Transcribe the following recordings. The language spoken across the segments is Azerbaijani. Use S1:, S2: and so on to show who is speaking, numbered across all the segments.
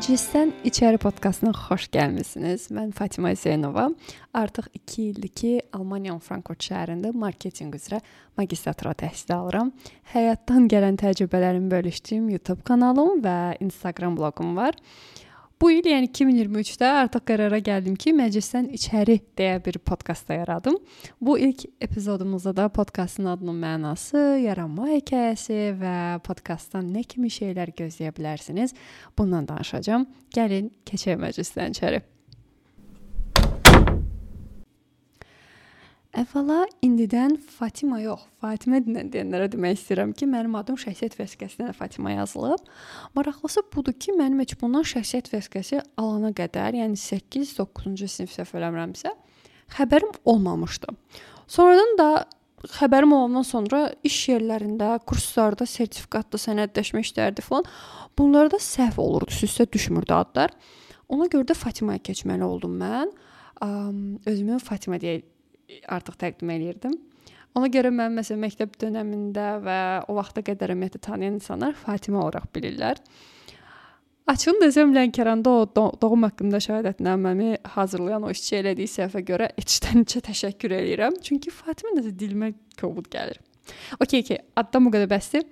S1: Məclisdən İçəri podkastına xoş gəlmisiniz. Mən Fatima Hüseynova. Artıq 2 ildir ki, Almaniyanın Frankfurt şəhərində marketinq üzrə magistratura təhsil alıram. Həyatdan gələn təcrübələrimi bölüşdüyüm YouTube kanalım və Instagram bloqum var. Bu il, yəni 2023-də artıq qərara gəldim ki, məclisdən içəri deyə bir podkast da yaradım. Bu ilk epizodumuzda da podkastın adının mənası, yaranma hekayəsi və podkastdan nə kimi şeylər gözləyə bilərsiniz, bundan danışacağam. Gəlin keçək məclisdən içəri. Əvvəla indidən Fatima yox, Fatimə deyənlərə demək istəyirəm ki, mənim adım şəxsiyyət vəsiqəsində də Fatima yazılıb. Maraqlısı budur ki, mənim heç bundan şəxsiyyət vəsiqəsi alana qədər, yəni 8-9-cu sinif səhv eləmirəmsə, xəbərim olmamışdı. Sonradan da xəbərim olandan sonra iş yerlərində, kurslarda sertifikatlı sənədləşmə işlərdi falan. Bunlarda səhv olurdu, üstə düşmürdü adlar. Ona görə də Fatimaya keçməli oldum mən. Özümü Fatima deyə artıq təqdim eləyirdim. Ona görə mən məsələn məktəb dövründə və o vaxta qədər ümumiyyətlə tanıyan insanlar Fatimə olaraq bilirlər. Açığını desəm Lənkəranda o doğum haqqında şəhadətnaməmi hazırlayan o işçi elədiyi səhvə görə içdən içə təşəkkür eləyirəm. Çünki Fatimə nəsə dilimə kobud gəlir. Okay, okay, addan bu qədər bəsdir.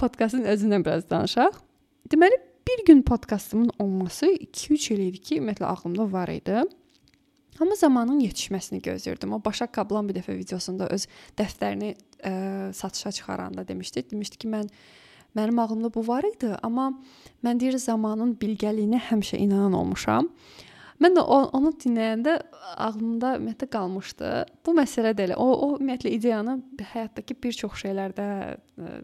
S1: Podkastın özündən biraz danışaq. Deməli, bir gün podkastımın olması 2-3 il idi ki, ümumiyyətlə ağlımda var idi. Amma zamanın yetişməsini gözləyirdim. O Başaq Qablan bir dəfə videosunda öz dəftərini ə, satışa çıxaranda demişdi. Demişdi ki, mən mənim ağlımda bu var idi, amma mən deyir zamanın bilgəliyinə həmişə inanan olmuşam. Mən də onu dinləyəndə ağlımda ümumiyyətlə qalmışdı. Bu məsələ də elə. O, o ümumiyyətlə ideyanı həyatdakı bir çox şeylərdə ə,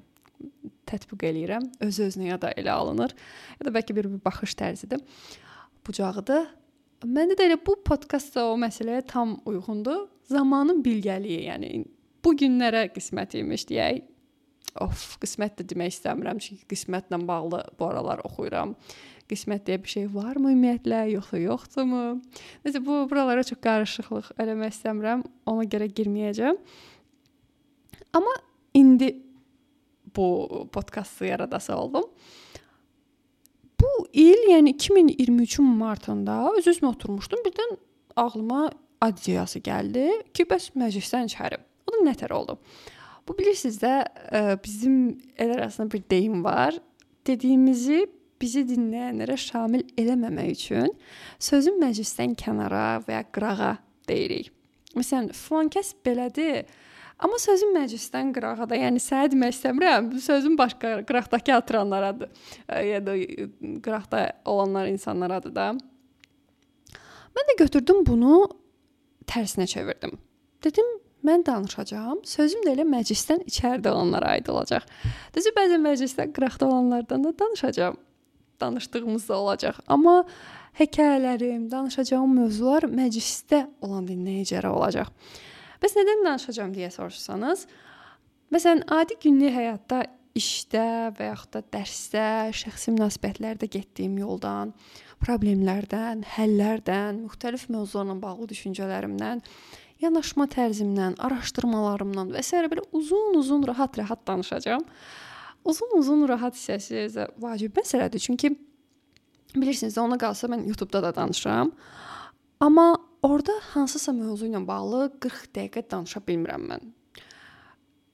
S1: tətbiq eləyirəm. Öz-özünə ya da elə alınır. Ya da bəlkə bir, bir baxış tərzidir. Bucağıdır Məndə də elə bu podkast da o məsələyə tam uyğundur. Zamanın bilgəliyi, yəni bu günlərə qismət imiş deyək. Of, qismət də demək istəmirəm çünki qismətlə bağlı bu aralar oxuyuram. Qismət deyə bir şey varmı ümumiyyətlə, yoxsa yoxdurmu? Nəsə bu buralara çox qarışıqlıq eləmək istəmirəm. Ona görə girməyəcəm. Amma indi bu podkastı yaradası oldum il, yəni 2023-ün martında öz-özümə oturmuşdum. Birdən ağlıma ideyası gəldi ki, bəs məclisdən içəri. O da nətər oldu? Bu bilirsiniz də e, bizim el arasında bir deyim var. Dediyimizi bizi dinləyənlərə şamil eləməmək üçün sözün məclisdən kənara və ya qırağa deyirik. Məsələn, filan kəs belədir Amma sözüm məclisdən qırağada, yəni sənə demək istəmirəm, sözüm başqa qıraqdakı oturanlaradır. Ya da qıraqda olanlar insanlaradır da. Mən də götürdüm bunu tərsinə çevirdim. Dedim, mən danışacağam. Sözüm də elə məclisdən içəridə olanlara aid olacaq. Düzü bəzən məclisdən qıraqda olanlardan da danışacağam. Danışdığımız da olacaq. Amma hekayələrim, danışacağım mövzular məclisdə olan dinləyicilərə olacaq. Bəs nədən danışacağam deyə soruşsanız, məsələn, adi günlük həyatda işdə və yaxud da dərsdə, şəxsi münasibətlərdə getdiyim yoldan, problemlərdən, həllərdən, müxtəlif mövzularla bağlı düşüncələrimdən, yanaşma tərzimdən, araşdırmalarımdan və s. belə uzun-uzun rahat-rahat danışacağam. Uzun-uzun rahat hissəsi vacib məsələdir, çünki bilirsiniz, ona qalsa mən YouTube-da da danışıram. Amma Orda hansısa mövzu ilə bağlı 40 dəqiqə danışa bilmirəm mən.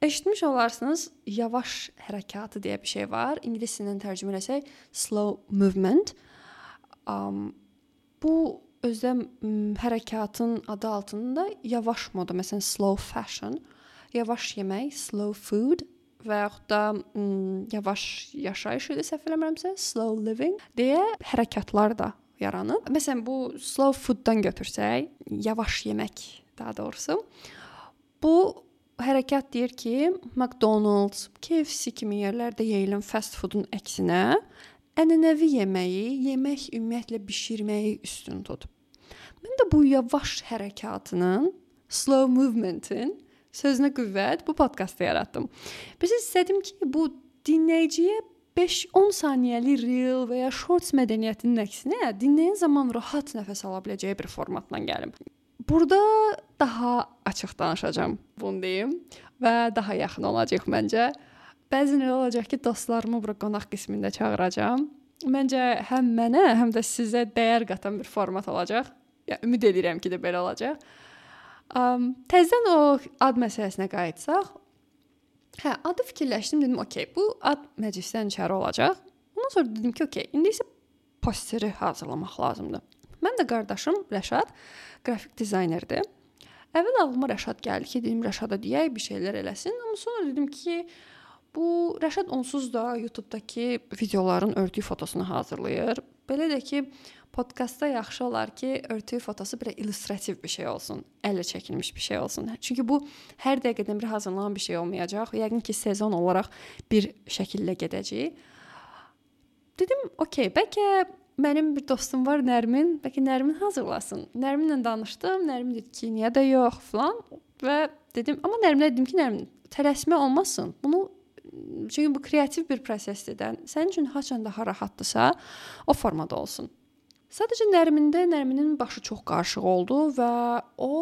S1: Eşitmiş olarsınız, yavaş hərəkatı deyə bir şey var. İngilis dilindən tərcümə etsək, slow movement. Um, bu özdə hərəkatın adı altında yavaş moda, məsələn, slow fashion, yavaş yemək, slow food və yaxud da yavaş yaşayış idi səhv eləmirəmsə, slow living deyə hərəkatlar da yaranıb. Məsələn, bu slow food-dan götürsək, yavaş yemək daha doğrusu. Bu hərəkat deyir ki, McDonald's, KFC kimi yerlərdə yeyilən fast foodun əksinə ənənəvi yeməyi, yemək ümumiyyətlə bişirməyi üstün tut. Mən də bu yavaş hərəkatının, slow movementin sözünə qüvvət bu podkastda yaratdım. Biz istədim ki, bu dinləyiciyə 5-10 saniyəlik reel və ya shorts mədəniyyətinin əksinə dinləyən zaman rahat nəfəs ala biləcəyi bir formatla gəlim. Burada daha açıq danışacağam, bunu deyim və daha yaxın olacaq məncə. Bəzən elə olacaq ki, dostlarımı bura qonaq qismində çağıracağam. məncə həm mənə, həm də sizə dəyər qatan bir format olacaq. Ya ümid edirəm ki, də belə olacaq. Um, təzədən o ad məsələsinə qayıtsaq, hə, adı fikirləşdim, dedim, okey, bu ad məclisdən içəri olacaq. Ondan sonra dedim ki, okey, indi isə posteri hazırlamaq lazımdır. Mən də qardaşım Rəşad qrafik dizaynerdir. Əvvəl ağlıma Rəşad gəldi ki, dedim Rəşada deyək, bir şeylər eləsin, amma sonra dedim ki, bu Rəşad onsuz da YouTube-dakı videoların örtüyü fotosunu hazırlayır. Belə də ki, podkastda yaxşı olar ki, örtüyü fotosu bir illüstrativ bir şey olsun, əllə çəkilmiş bir şey olsun. Çünki bu hər dəqiqədən bir hazırlanan bir şey olmayacaq. Yəqin ki, sezon olaraq bir şəkildə gedəcək. Dedim, okey, bəlkə mənim bir dostum var Nərmin, bəlkə Nərmin hazırlasın. Nərminlə danışdım. Nərmin dedi ki, niyə də yox falan və dedim, amma Nərminə dedim ki, Nərmin, tələsmə olmasın. Bunu çünki bu kreativ bir prosesdir də. Sənin üçün haçan daha rahatdırsa, o formada olsun. Sadəcə Nərmində Nərminin başı çox qarışıq oldu və o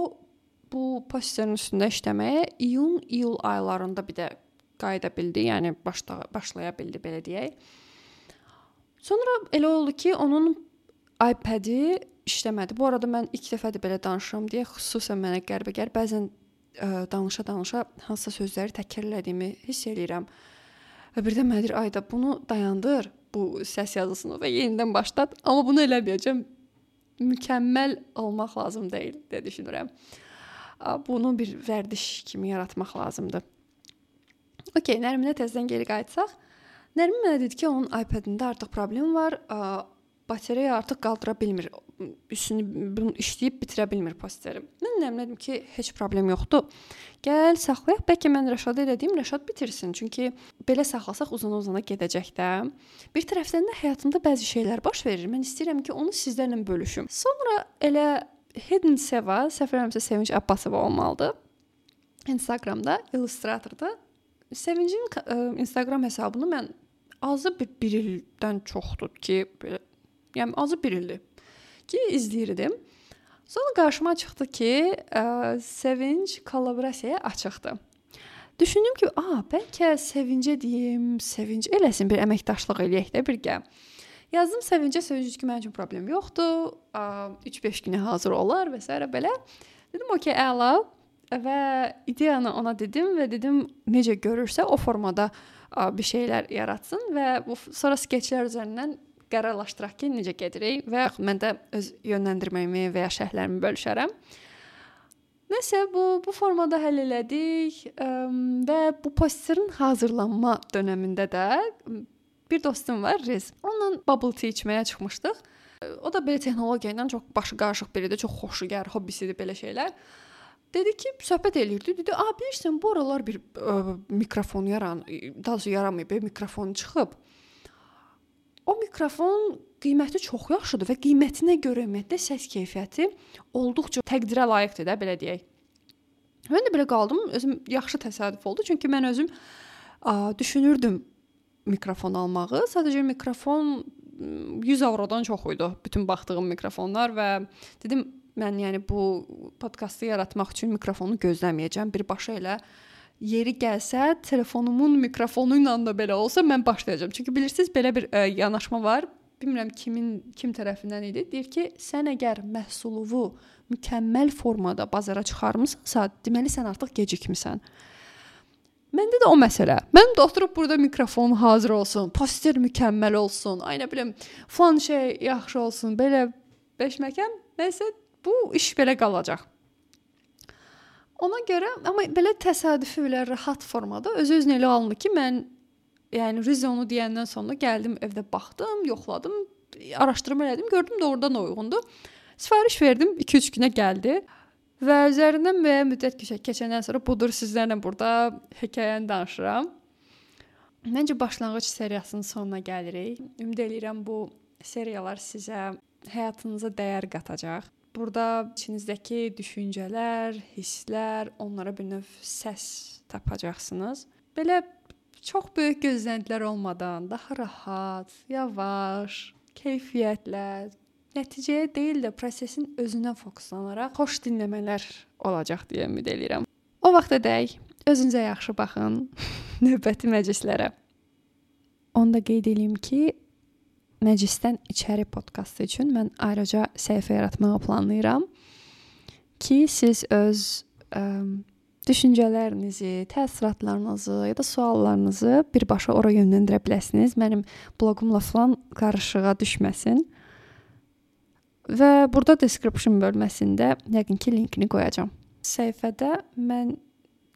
S1: bu posterin üstündə işləməyə iyun-iyul aylarında bir də qayıda bildi, yəni başla başlaya bildi belə deyək. Sonra elə oldu ki, onun iPad-i işləmədi. Bu arada mən ilk dəfədir belə danışıram deyə xüsusən mənə qəribə-qər bəzən danışa-danışa hansısa sözləri təkrarladığımı hiss eləyirəm. Və birdən mənə deyir, "Ayda bunu dayandır bu səs yazısını və yenidən başlat. Amma bunu eləməyəcəm. Mükəmməl olmaq lazım deyil deyə düşünürəm. Bunu bir vərdiş kimi yaratmaq lazımdır. Okay, Nərminə təzədən geri qayıtsaq, Nərmin mənə dedi ki, onun iPad-ində artıq problem var batareya artıq qaldıra bilmir. Üstünü bunu işləyib bitirə bilmir posteri. Mən nəmlədim ki, heç problem yoxdur. Gəl saxlayaq. Bəlkə mən Rəşada elədiyim Rəşad bitirsin. Çünki belə saxlasaq uzana-uzana gedəcək də. Bir tərəfdən də həyatımda bəzi şeylər baş verir. Mən istəyirəm ki, onu sizlərlə bölüşüm. Sonra elə Hidden Seva, səhv eləmirəmsə Sevinç Abbasova olmalıdır. Instagramda, Illustratorda Sevincin ə, Instagram hesabını mən azı bir, bir ildən çoxdur ki, belə Yəni azı 1 ildir ki, izləyirdim. Sonra qarşıma çıxdı ki, ə, Sevinç kollaborasiyaya açıqdır. Düşündüm ki, a, bəlkə Sevincə deyim, Sevinc eləsin bir əməkdaşlıq eləyək də birgə. Yazdım Sevincə, Sevinc ki, mənim üçün problem yoxdur. 3-5 günə hazır olar və s. belə. Dedim, okey, əla. Və ideyanı ona dedim və dedim necə görürsə o formada ə, bir şeylər yaratsın və bu sonra skeçlər üzərindən qərarlaşdıraq ki, necə gedirik və yaxud mən də öz yönləndirməyimi və ya şərhlərimi bölüşərəm. Nəsə bu bu formada həll elədik ə, və bu posterin hazırlanma dövründə də bir dostum var, Riz. Onunla bubble tea içməyə çıxmışdıq. O da belə texnologiya ilə çox başı qarışıq biridir, çox xoşugər, hobbisidir belə şeylər. Dedi ki, söhbət eləyirdi. Dedi, "A, bilirsən, bu aralar bir ə, mikrofon yaran, daha doğrusu yaramayıb, bir mikrofon çıxıb." Mikrofon qiyməti çox yaxşıdır və qiymətinə görə ümumiyyətlə səs keyfiyyəti olduqca təqdirə layiqdir də, belə deyək. Mən də belə qaldım, özüm yaxşı təsadüf oldu, çünki mən özüm ə, düşünürdüm mikrofon almağı. Sadəcə mikrofon 100 avrodan çox idi bütün baxdığım mikrofonlar və dedim mən yəni bu podkastı yaratmaq üçün mikrofonu gözləməyəcəm. Birbaşa elə yeri gəlsə, telefonumun mikrofonu ilə də belə olsa mən başlayacağam. Çünki bilirsiniz belə bir ə, e, yanaşma var. Bilmirəm kimin kim tərəfindən idi. Deyir ki, sən əgər məhsuluvu mükəmməl formada bazara çıxarmısansa, deməli sən artıq gecikmisən. Məndə də o məsələ. Mən də oturub burada mikrofon hazır olsun, poster mükəmməl olsun, ay nə bilim, falan şey yaxşı olsun, belə beşməkəm. Nəsə bu iş belə qalacaq. Ona görə amma belə təsadüfi belə rahat formada öz-özünə elə alındı ki, mən yəni Rizonu deyəndən sonra gəldim evdə baxdım, yoxladım, araşdırma elədim, gördüm doğrudan uyğundur. Sifariş verdim, 2-3 günə gəldi. Və üzərindən müəyyən müddət keçəndən sonra budur sizlərlə burada hekayəni danışıram. Məncə başlanğıc seriyasının sonuna gəlirik. Ümid eləyirəm bu seriyalar sizə həyatınıza dəyər qatacaq. Burada içinizdəki düşüncələr, hisslər, onlara bir növ səs tapacaqsınız. Belə çox böyük gözləntilər olmadan, daha rahat, yavaş, keyfiyyətlə, nəticəyə deyil də prosesin özünə fokuslanaraq xoş dinləmələr olacaq deyə ümid edirəm. O vaxtadək özünüzə yaxşı baxın. Növbəti məclislərə. Onda qeyd edeyim ki, məclisdən içəri podkastı üçün mən ayrıca səhifə yaratmağı planlayıram ki, siz öz ə, düşüncələrinizi, təəssüratlarınızı ya da suallarınızı birbaşa ora yönləndirə biləsiniz. Mənim bloqumla falan qarışığa düşməsin. Və burada description bölməsində yəqin ki, linkini qoyacağam. Səhifədə mən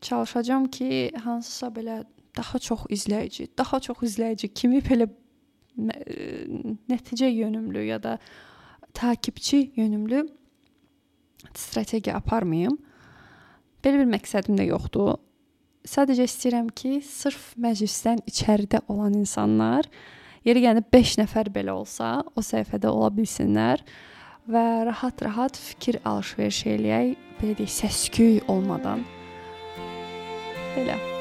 S1: çalışacağam ki, hansısa belə daha çox izləyici, daha çox izləyici kimi belə nəticə yönümlü ya da takipçi yönümlü strategiya aparmayım. Belə bir məqsədim də yoxdur. Sadəcə istəyirəm ki, sırf məclisdən içəridə olan insanlar, yeri gəlib 5 nəfər belə olsa, o səhifədə ola bilsinlər və rahat-rahat fikir alış-veriş eləyək, belə deyək, səs-küy olmadan. Belə